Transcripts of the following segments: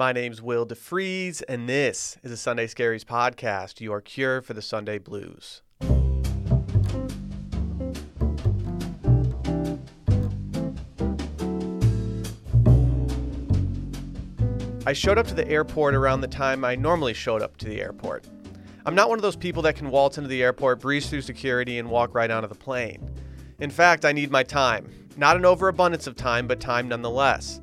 My name's Will DeFries, and this is a Sunday Scaries podcast, your cure for the Sunday blues. I showed up to the airport around the time I normally showed up to the airport. I'm not one of those people that can waltz into the airport, breeze through security, and walk right onto the plane. In fact, I need my time. Not an overabundance of time, but time nonetheless.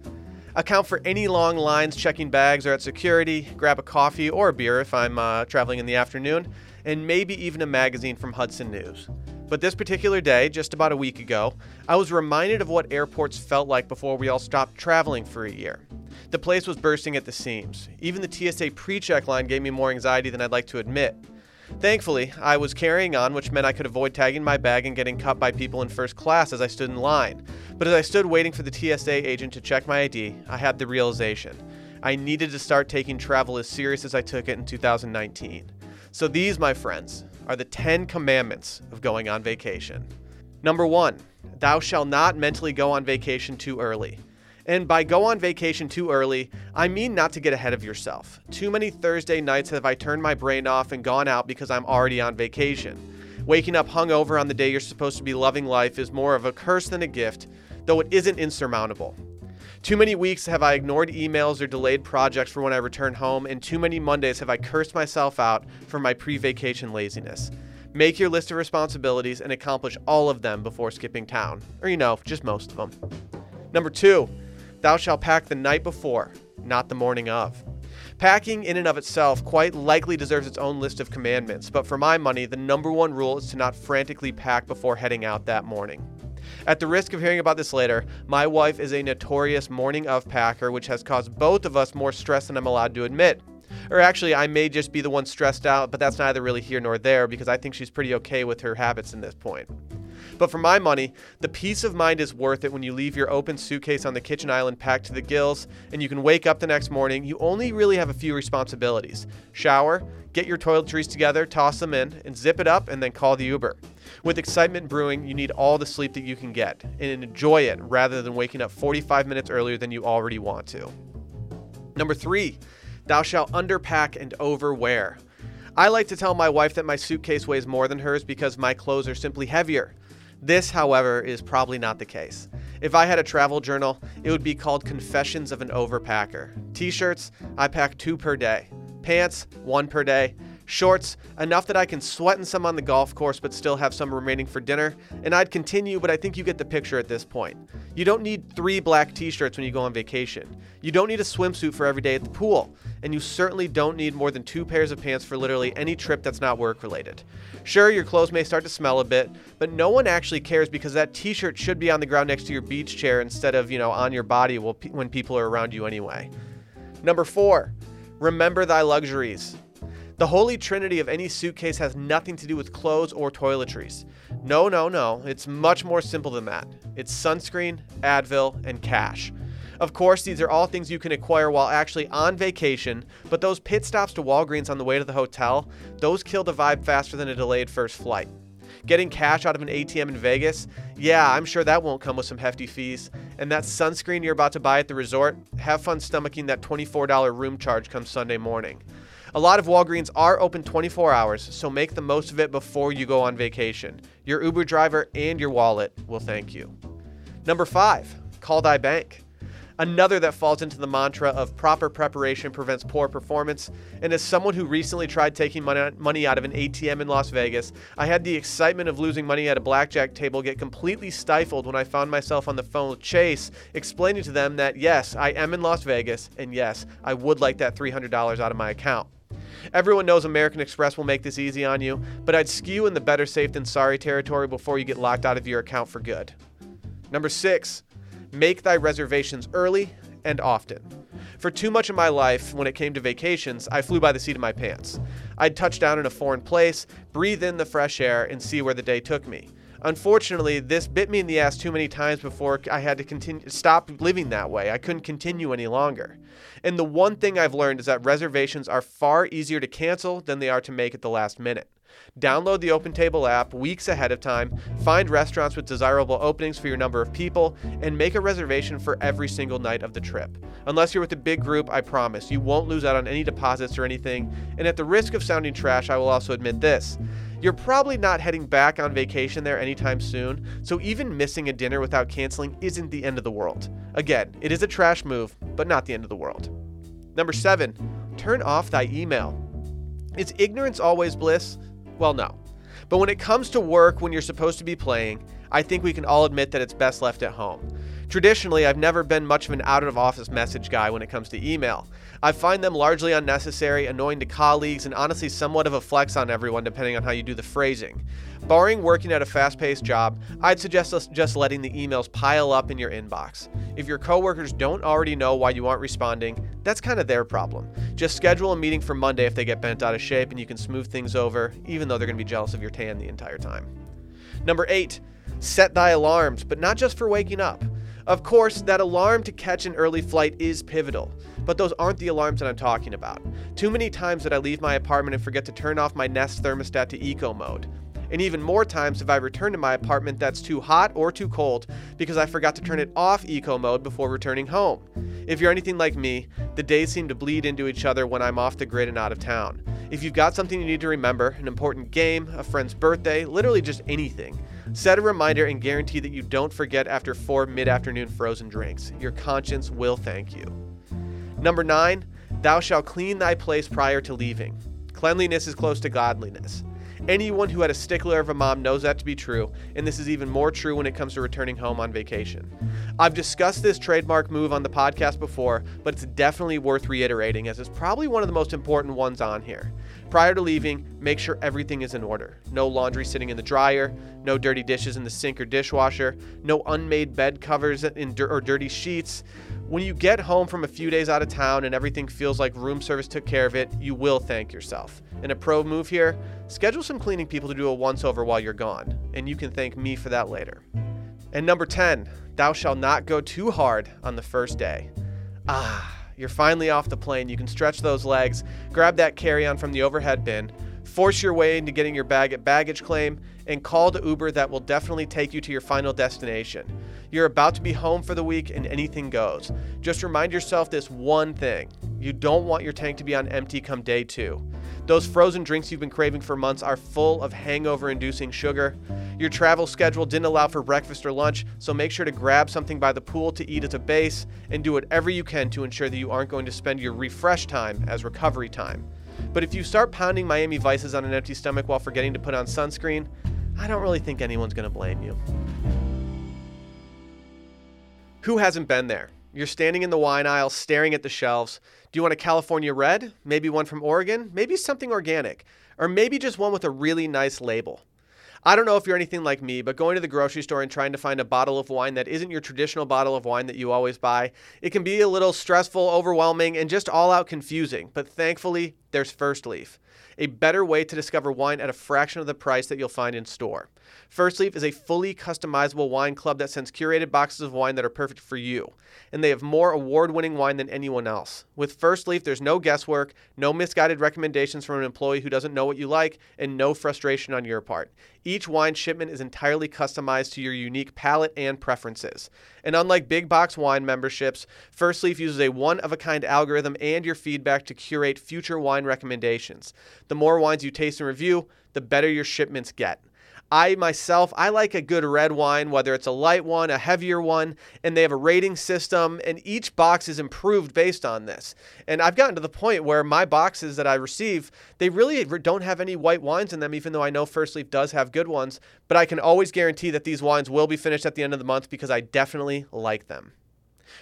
Account for any long lines checking bags or at security, grab a coffee or a beer if I'm uh, traveling in the afternoon, and maybe even a magazine from Hudson News. But this particular day, just about a week ago, I was reminded of what airports felt like before we all stopped traveling for a year. The place was bursting at the seams. Even the TSA pre check line gave me more anxiety than I'd like to admit. Thankfully, I was carrying on, which meant I could avoid tagging my bag and getting cut by people in first class as I stood in line. But as I stood waiting for the TSA agent to check my ID, I had the realization I needed to start taking travel as serious as I took it in 2019. So, these, my friends, are the 10 commandments of going on vacation. Number one, thou shalt not mentally go on vacation too early. And by go on vacation too early, I mean not to get ahead of yourself. Too many Thursday nights have I turned my brain off and gone out because I'm already on vacation. Waking up hungover on the day you're supposed to be loving life is more of a curse than a gift, though it isn't insurmountable. Too many weeks have I ignored emails or delayed projects for when I return home, and too many Mondays have I cursed myself out for my pre vacation laziness. Make your list of responsibilities and accomplish all of them before skipping town. Or, you know, just most of them. Number two, Thou shalt pack the night before, not the morning of. Packing in and of itself quite likely deserves its own list of commandments, but for my money, the number one rule is to not frantically pack before heading out that morning. At the risk of hearing about this later, my wife is a notorious morning of packer, which has caused both of us more stress than I'm allowed to admit. Or actually, I may just be the one stressed out, but that's neither really here nor there because I think she's pretty okay with her habits in this point. But for my money, the peace of mind is worth it when you leave your open suitcase on the kitchen island packed to the gills and you can wake up the next morning. You only really have a few responsibilities shower, get your toiletries together, toss them in, and zip it up, and then call the Uber. With excitement brewing, you need all the sleep that you can get and enjoy it rather than waking up 45 minutes earlier than you already want to. Number three, thou shalt underpack and overwear. I like to tell my wife that my suitcase weighs more than hers because my clothes are simply heavier. This, however, is probably not the case. If I had a travel journal, it would be called Confessions of an Overpacker. T shirts, I pack two per day. Pants, one per day. Shorts, enough that I can sweat in some on the golf course but still have some remaining for dinner. And I'd continue, but I think you get the picture at this point. You don't need three black t shirts when you go on vacation. You don't need a swimsuit for every day at the pool. And you certainly don't need more than two pairs of pants for literally any trip that's not work related. Sure, your clothes may start to smell a bit, but no one actually cares because that t shirt should be on the ground next to your beach chair instead of, you know, on your body when people are around you anyway. Number four, remember thy luxuries. The holy trinity of any suitcase has nothing to do with clothes or toiletries. No, no, no. It's much more simple than that. It's sunscreen, Advil, and cash. Of course, these are all things you can acquire while actually on vacation, but those pit stops to Walgreens on the way to the hotel, those kill the vibe faster than a delayed first flight. Getting cash out of an ATM in Vegas, yeah, I'm sure that won't come with some hefty fees. And that sunscreen you're about to buy at the resort, have fun stomaching that $24 room charge come Sunday morning. A lot of Walgreens are open 24 hours, so make the most of it before you go on vacation. Your Uber driver and your wallet will thank you. Number five, call thy bank. Another that falls into the mantra of proper preparation prevents poor performance. And as someone who recently tried taking money out of an ATM in Las Vegas, I had the excitement of losing money at a blackjack table get completely stifled when I found myself on the phone with Chase, explaining to them that yes, I am in Las Vegas, and yes, I would like that $300 out of my account. Everyone knows American Express will make this easy on you, but I'd skew in the better safe than sorry territory before you get locked out of your account for good. Number six, make thy reservations early and often. For too much of my life, when it came to vacations, I flew by the seat of my pants. I'd touch down in a foreign place, breathe in the fresh air, and see where the day took me. Unfortunately, this bit me in the ass too many times before I had to continue stop living that way. I couldn't continue any longer. And the one thing I've learned is that reservations are far easier to cancel than they are to make at the last minute. Download the OpenTable app weeks ahead of time, find restaurants with desirable openings for your number of people, and make a reservation for every single night of the trip. Unless you're with a big group, I promise you won't lose out on any deposits or anything. And at the risk of sounding trash, I will also admit this. You're probably not heading back on vacation there anytime soon, so even missing a dinner without canceling isn't the end of the world. Again, it is a trash move, but not the end of the world. Number seven, turn off thy email. Is ignorance always bliss? Well, no. But when it comes to work when you're supposed to be playing, I think we can all admit that it's best left at home. Traditionally, I've never been much of an out of office message guy when it comes to email. I find them largely unnecessary, annoying to colleagues, and honestly somewhat of a flex on everyone depending on how you do the phrasing. Barring working at a fast paced job, I'd suggest just letting the emails pile up in your inbox. If your coworkers don't already know why you aren't responding, that's kind of their problem. Just schedule a meeting for Monday if they get bent out of shape and you can smooth things over, even though they're going to be jealous of your tan the entire time. Number eight, set thy alarms, but not just for waking up. Of course, that alarm to catch an early flight is pivotal, but those aren't the alarms that I'm talking about. Too many times that I leave my apartment and forget to turn off my Nest thermostat to eco mode. And even more times have I returned to my apartment that's too hot or too cold because I forgot to turn it off eco mode before returning home. If you're anything like me, the days seem to bleed into each other when I'm off the grid and out of town. If you've got something you need to remember, an important game, a friend's birthday, literally just anything, set a reminder and guarantee that you don't forget after four mid afternoon frozen drinks. Your conscience will thank you. Number nine, thou shalt clean thy place prior to leaving. Cleanliness is close to godliness. Anyone who had a stickler of a mom knows that to be true, and this is even more true when it comes to returning home on vacation. I've discussed this trademark move on the podcast before, but it's definitely worth reiterating as it's probably one of the most important ones on here. Prior to leaving, make sure everything is in order. No laundry sitting in the dryer, no dirty dishes in the sink or dishwasher, no unmade bed covers or dirty sheets. When you get home from a few days out of town and everything feels like room service took care of it, you will thank yourself. And a pro move here schedule some cleaning people to do a once over while you're gone, and you can thank me for that later. And number 10, thou shalt not go too hard on the first day. Ah, you're finally off the plane. You can stretch those legs, grab that carry on from the overhead bin, force your way into getting your bag at baggage claim, and call the Uber that will definitely take you to your final destination. You're about to be home for the week and anything goes. Just remind yourself this one thing you don't want your tank to be on empty come day two. Those frozen drinks you've been craving for months are full of hangover inducing sugar. Your travel schedule didn't allow for breakfast or lunch, so make sure to grab something by the pool to eat as a base and do whatever you can to ensure that you aren't going to spend your refresh time as recovery time. But if you start pounding Miami Vices on an empty stomach while forgetting to put on sunscreen, I don't really think anyone's going to blame you. Who hasn't been there? You're standing in the wine aisle staring at the shelves. Do you want a California red? Maybe one from Oregon? Maybe something organic? Or maybe just one with a really nice label? I don't know if you're anything like me, but going to the grocery store and trying to find a bottle of wine that isn't your traditional bottle of wine that you always buy, it can be a little stressful, overwhelming, and just all out confusing. But thankfully, there's Firstleaf a better way to discover wine at a fraction of the price that you'll find in store. Firstleaf is a fully customizable wine club that sends curated boxes of wine that are perfect for you, and they have more award winning wine than anyone else. With Firstleaf, there's no guesswork, no misguided recommendations from an employee who doesn't know what you like, and no frustration on your part. Each wine shipment is entirely customized to your unique palate and preferences. And unlike big box wine memberships, Firstleaf uses a one of a kind algorithm and your feedback to curate future wine recommendations. The more wines you taste and review, the better your shipments get. I myself, I like a good red wine, whether it's a light one, a heavier one, and they have a rating system, and each box is improved based on this. And I've gotten to the point where my boxes that I receive, they really don't have any white wines in them, even though I know Firstleaf does have good ones. But I can always guarantee that these wines will be finished at the end of the month because I definitely like them.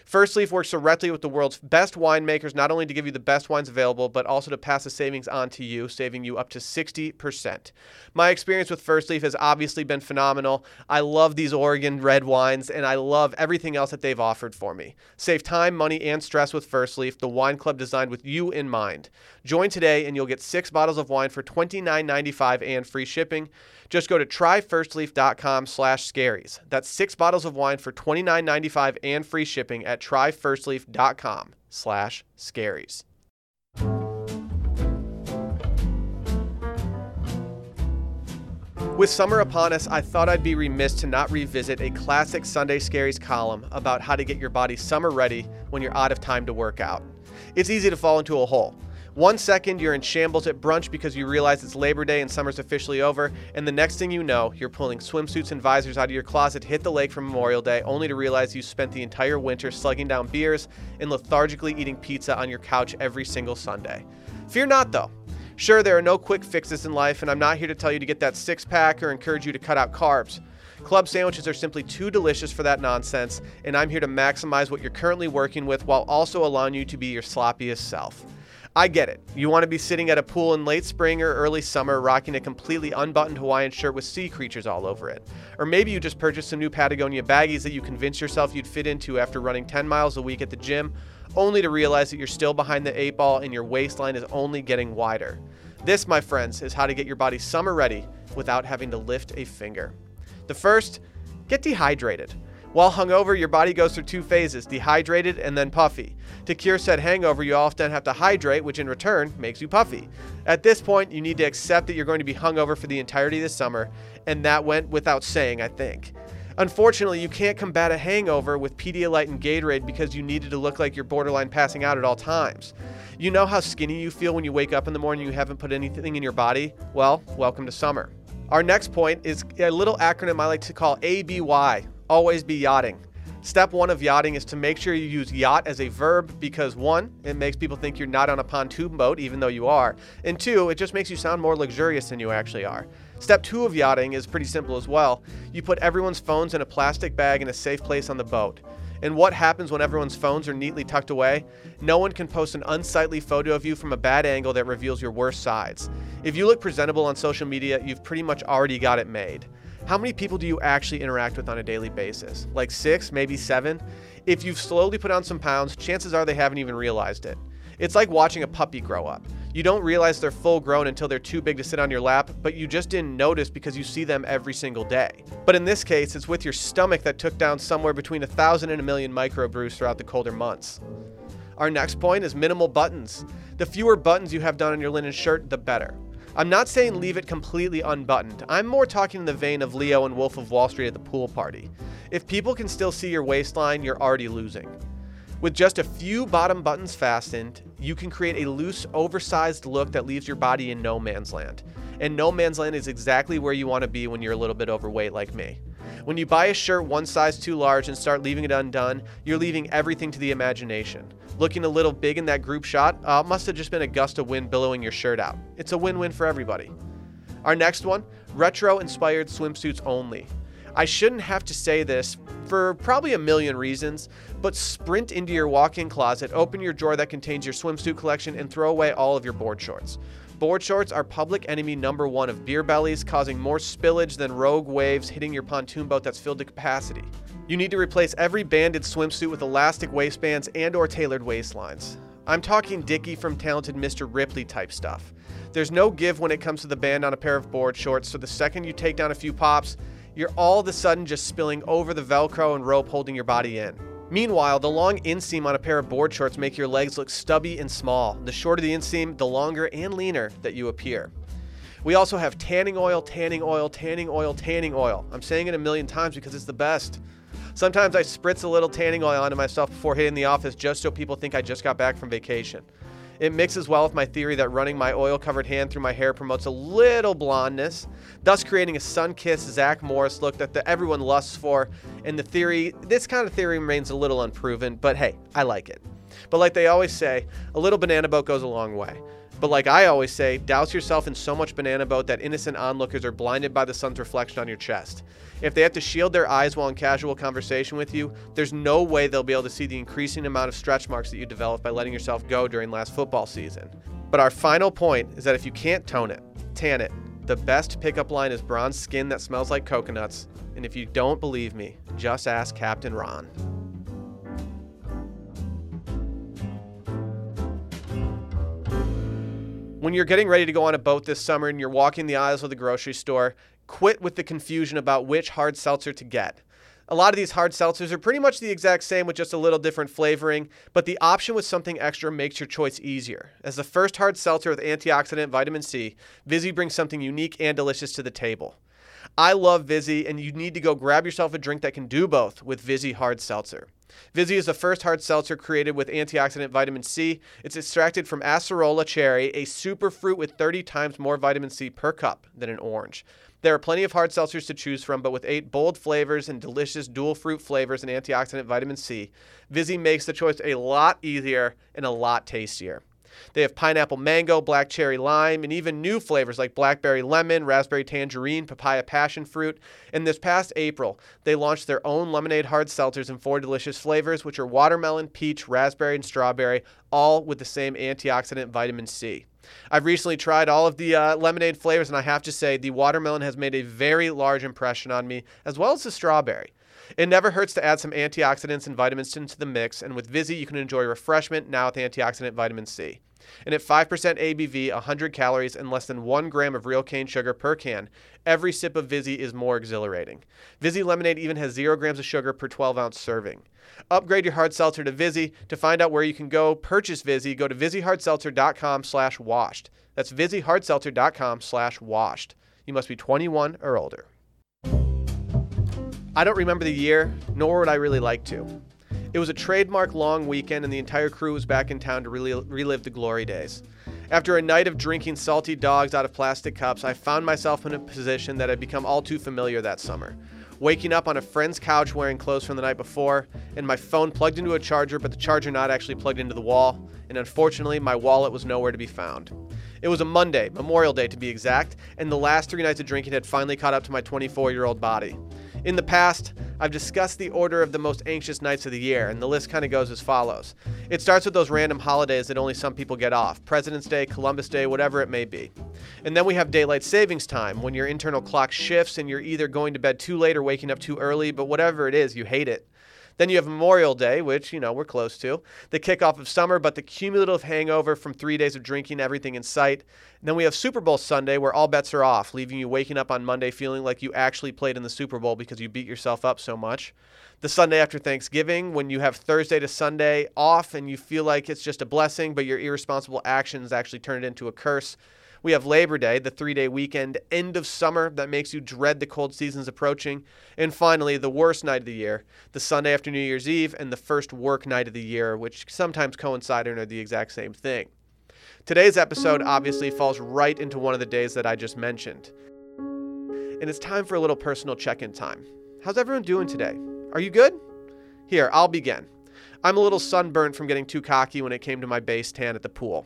Firstleaf works directly with the world's best winemakers, not only to give you the best wines available, but also to pass the savings on to you, saving you up to 60%. My experience with Firstleaf has obviously been phenomenal. I love these Oregon red wines, and I love everything else that they've offered for me. Save time, money, and stress with Firstleaf, the wine club designed with you in mind. Join today, and you'll get six bottles of wine for $29.95 and free shipping. Just go to tryfirstleaf.com slash scaries. That's six bottles of wine for $29.95 and free shipping at tryfirstleaf.com slash scaries. With summer upon us, I thought I'd be remiss to not revisit a classic Sunday Scaries column about how to get your body summer ready when you're out of time to work out. It's easy to fall into a hole. One second, you're in shambles at brunch because you realize it's Labor Day and summer's officially over, and the next thing you know, you're pulling swimsuits and visors out of your closet hit the lake for Memorial Day, only to realize you spent the entire winter slugging down beers and lethargically eating pizza on your couch every single Sunday. Fear not, though. Sure, there are no quick fixes in life, and I'm not here to tell you to get that six pack or encourage you to cut out carbs. Club sandwiches are simply too delicious for that nonsense, and I'm here to maximize what you're currently working with while also allowing you to be your sloppiest self. I get it. You want to be sitting at a pool in late spring or early summer rocking a completely unbuttoned Hawaiian shirt with sea creatures all over it. Or maybe you just purchased some new Patagonia baggies that you convinced yourself you'd fit into after running 10 miles a week at the gym only to realize that you're still behind the eight ball and your waistline is only getting wider. This, my friends, is how to get your body summer ready without having to lift a finger. The first, get dehydrated. While hungover, your body goes through two phases dehydrated and then puffy. To cure said hangover, you often have to hydrate, which in return makes you puffy. At this point, you need to accept that you're going to be hungover for the entirety of the summer, and that went without saying, I think. Unfortunately, you can't combat a hangover with Pedialyte and Gatorade because you needed to look like you're borderline passing out at all times. You know how skinny you feel when you wake up in the morning and you haven't put anything in your body? Well, welcome to summer. Our next point is a little acronym I like to call ABY always be yachting. Step one of yachting is to make sure you use yacht as a verb because one, it makes people think you're not on a pontoon boat even though you are, and two, it just makes you sound more luxurious than you actually are. Step two of yachting is pretty simple as well. You put everyone's phones in a plastic bag in a safe place on the boat. And what happens when everyone's phones are neatly tucked away? No one can post an unsightly photo of you from a bad angle that reveals your worst sides. If you look presentable on social media, you've pretty much already got it made. How many people do you actually interact with on a daily basis? Like six, maybe seven? If you've slowly put on some pounds, chances are they haven't even realized it. It's like watching a puppy grow up. You don't realize they're full grown until they're too big to sit on your lap, but you just didn't notice because you see them every single day. But in this case, it's with your stomach that took down somewhere between a thousand and a million microbrews throughout the colder months. Our next point is minimal buttons. The fewer buttons you have done on your linen shirt, the better. I'm not saying leave it completely unbuttoned. I'm more talking in the vein of Leo and Wolf of Wall Street at the pool party. If people can still see your waistline, you're already losing. With just a few bottom buttons fastened, you can create a loose, oversized look that leaves your body in no man's land. And no man's land is exactly where you want to be when you're a little bit overweight like me. When you buy a shirt one size too large and start leaving it undone, you're leaving everything to the imagination. Looking a little big in that group shot uh, must have just been a gust of wind billowing your shirt out. It's a win win for everybody. Our next one retro inspired swimsuits only. I shouldn't have to say this for probably a million reasons, but sprint into your walk in closet, open your drawer that contains your swimsuit collection, and throw away all of your board shorts. Board shorts are public enemy number one of beer bellies, causing more spillage than rogue waves hitting your pontoon boat that's filled to capacity. You need to replace every banded swimsuit with elastic waistbands and or tailored waistlines. I'm talking Dickie from Talented Mr. Ripley type stuff. There's no give when it comes to the band on a pair of board shorts, so the second you take down a few pops, you're all of a sudden just spilling over the Velcro and rope holding your body in. Meanwhile, the long inseam on a pair of board shorts make your legs look stubby and small. The shorter the inseam, the longer and leaner that you appear. We also have tanning oil, tanning oil, tanning oil, tanning oil. I'm saying it a million times because it's the best. Sometimes I spritz a little tanning oil onto myself before hitting the office just so people think I just got back from vacation. It mixes well with my theory that running my oil covered hand through my hair promotes a little blondness, thus creating a sun kissed Zach Morris look that the, everyone lusts for. And the theory, this kind of theory remains a little unproven, but hey, I like it. But like they always say, a little banana boat goes a long way. But like I always say, douse yourself in so much banana boat that innocent onlookers are blinded by the sun's reflection on your chest. If they have to shield their eyes while in casual conversation with you, there's no way they'll be able to see the increasing amount of stretch marks that you develop by letting yourself go during last football season. But our final point is that if you can't tone it, tan it, the best pickup line is bronze skin that smells like coconuts. And if you don't believe me, just ask Captain Ron. When you're getting ready to go on a boat this summer and you're walking the aisles of the grocery store, quit with the confusion about which hard seltzer to get. A lot of these hard seltzers are pretty much the exact same with just a little different flavoring, but the option with something extra makes your choice easier. As the first hard seltzer with antioxidant vitamin C, Vizzy brings something unique and delicious to the table. I love Vizzy, and you need to go grab yourself a drink that can do both with Vizzy Hard Seltzer. Vizzy is the first hard seltzer created with antioxidant vitamin C. It's extracted from acerola cherry, a super fruit with 30 times more vitamin C per cup than an orange. There are plenty of hard seltzers to choose from, but with eight bold flavors and delicious dual fruit flavors and antioxidant vitamin C, Vizzy makes the choice a lot easier and a lot tastier. They have pineapple mango, black cherry lime, and even new flavors like blackberry lemon, raspberry tangerine, papaya passion fruit. And this past April, they launched their own lemonade hard seltzers in four delicious flavors, which are watermelon, peach, raspberry, and strawberry, all with the same antioxidant vitamin C. I've recently tried all of the uh, lemonade flavors, and I have to say, the watermelon has made a very large impression on me, as well as the strawberry. It never hurts to add some antioxidants and vitamins into the mix, and with Vizzy, you can enjoy refreshment now with antioxidant vitamin C. And at 5% ABV, 100 calories, and less than 1 gram of real cane sugar per can, every sip of Vizzy is more exhilarating. Vizzy Lemonade even has 0 grams of sugar per 12 ounce serving. Upgrade your hard seltzer to Vizzy. To find out where you can go purchase Vizzy, go to VizzyHardSeltzer.com slash washed. That's VizzyHardSeltzer.com slash washed. You must be 21 or older. I don't remember the year, nor would I really like to. It was a trademark long weekend, and the entire crew was back in town to really relive the glory days. After a night of drinking salty dogs out of plastic cups, I found myself in a position that had become all too familiar that summer. Waking up on a friend's couch wearing clothes from the night before, and my phone plugged into a charger, but the charger not actually plugged into the wall, and unfortunately, my wallet was nowhere to be found. It was a Monday, Memorial Day to be exact, and the last three nights of drinking had finally caught up to my 24 year old body. In the past, I've discussed the order of the most anxious nights of the year, and the list kind of goes as follows. It starts with those random holidays that only some people get off President's Day, Columbus Day, whatever it may be. And then we have daylight savings time, when your internal clock shifts and you're either going to bed too late or waking up too early, but whatever it is, you hate it. Then you have Memorial Day, which, you know, we're close to, the kickoff of summer, but the cumulative hangover from three days of drinking everything in sight. And then we have Super Bowl Sunday, where all bets are off, leaving you waking up on Monday feeling like you actually played in the Super Bowl because you beat yourself up so much. The Sunday after Thanksgiving, when you have Thursday to Sunday off and you feel like it's just a blessing, but your irresponsible actions actually turn it into a curse. We have Labor Day, the three day weekend, end of summer that makes you dread the cold seasons approaching. And finally, the worst night of the year, the Sunday after New Year's Eve, and the first work night of the year, which sometimes coincide and are the exact same thing. Today's episode obviously falls right into one of the days that I just mentioned. And it's time for a little personal check in time. How's everyone doing today? Are you good? Here, I'll begin. I'm a little sunburnt from getting too cocky when it came to my base tan at the pool.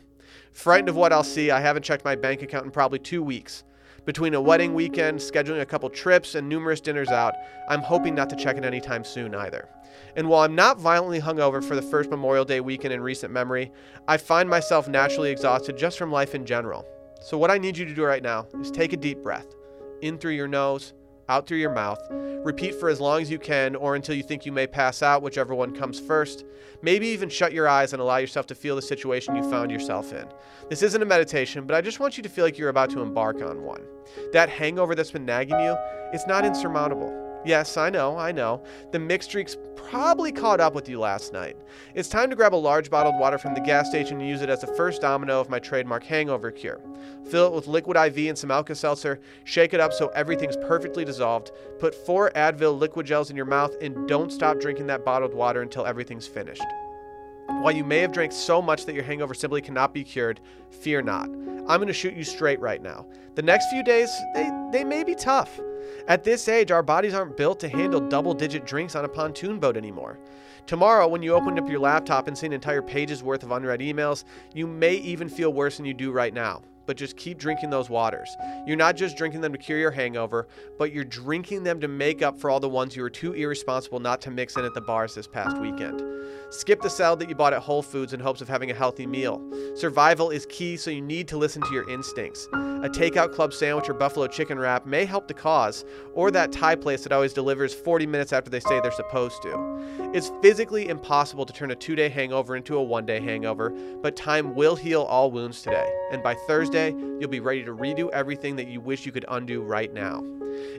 Frightened of what I'll see, I haven't checked my bank account in probably two weeks. Between a wedding weekend, scheduling a couple trips, and numerous dinners out, I'm hoping not to check it anytime soon either. And while I'm not violently hungover for the first Memorial Day weekend in recent memory, I find myself naturally exhausted just from life in general. So, what I need you to do right now is take a deep breath in through your nose, out through your mouth. Repeat for as long as you can or until you think you may pass out, whichever one comes first. Maybe even shut your eyes and allow yourself to feel the situation you found yourself in. This isn't a meditation, but I just want you to feel like you're about to embark on one. That hangover that's been nagging you, it's not insurmountable. Yes, I know, I know. The mixed drinks probably caught up with you last night. It's time to grab a large bottled water from the gas station and use it as the first domino of my trademark hangover cure. Fill it with liquid IV and some Alka Seltzer, shake it up so everything's perfectly dissolved, put four Advil liquid gels in your mouth, and don't stop drinking that bottled water until everything's finished. While you may have drank so much that your hangover simply cannot be cured, fear not. I'm going to shoot you straight right now. The next few days, they, they may be tough. At this age, our bodies aren't built to handle double digit drinks on a pontoon boat anymore. Tomorrow, when you open up your laptop and see an entire page's worth of unread emails, you may even feel worse than you do right now but just keep drinking those waters. You're not just drinking them to cure your hangover, but you're drinking them to make up for all the ones you were too irresponsible not to mix in at the bars this past weekend. Skip the salad that you bought at Whole Foods in hopes of having a healthy meal. Survival is key, so you need to listen to your instincts. A takeout club sandwich or buffalo chicken wrap may help the cause, or that Thai place that always delivers 40 minutes after they say they're supposed to. It's physically impossible to turn a two day hangover into a one day hangover, but time will heal all wounds today. And by Thursday, you'll be ready to redo everything that you wish you could undo right now.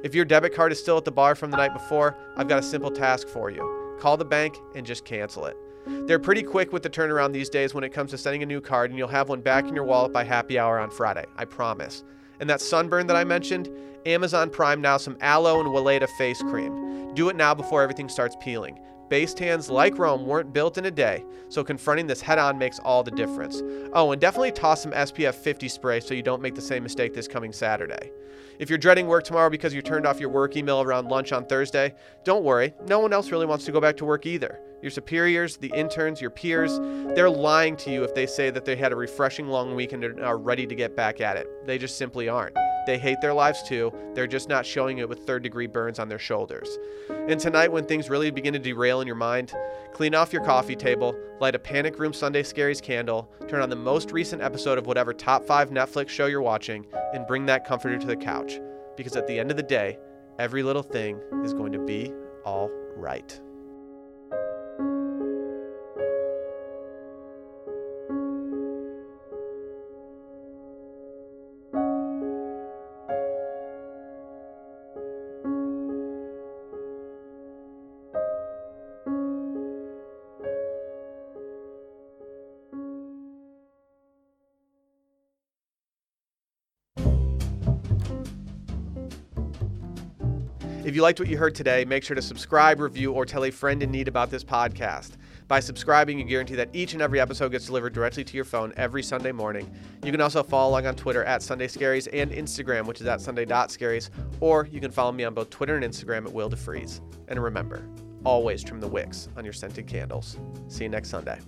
If your debit card is still at the bar from the night before, I've got a simple task for you call the bank and just cancel it. They're pretty quick with the turnaround these days when it comes to sending a new card, and you'll have one back in your wallet by happy hour on Friday. I promise. And that sunburn that I mentioned, Amazon Prime now some aloe and Weleda face cream. Do it now before everything starts peeling. Base tans like Rome weren't built in a day, so confronting this head on makes all the difference. Oh, and definitely toss some SPF 50 spray so you don't make the same mistake this coming Saturday. If you're dreading work tomorrow because you turned off your work email around lunch on Thursday, don't worry, no one else really wants to go back to work either. Your superiors, the interns, your peers, they're lying to you if they say that they had a refreshing long weekend and are ready to get back at it. They just simply aren't. They hate their lives too. They're just not showing it with third degree burns on their shoulders. And tonight, when things really begin to derail in your mind, clean off your coffee table, light a Panic Room Sunday Scaries candle, turn on the most recent episode of whatever top five Netflix show you're watching, and bring that comforter to the couch. Because at the end of the day, every little thing is going to be all right. You liked what you heard today, make sure to subscribe, review, or tell a friend in need about this podcast. By subscribing, you guarantee that each and every episode gets delivered directly to your phone every Sunday morning. You can also follow along on Twitter at Sunday Scaries and Instagram, which is at Sunday.scaries, or you can follow me on both Twitter and Instagram at Will DeFries. And remember, always trim the wicks on your scented candles. See you next Sunday.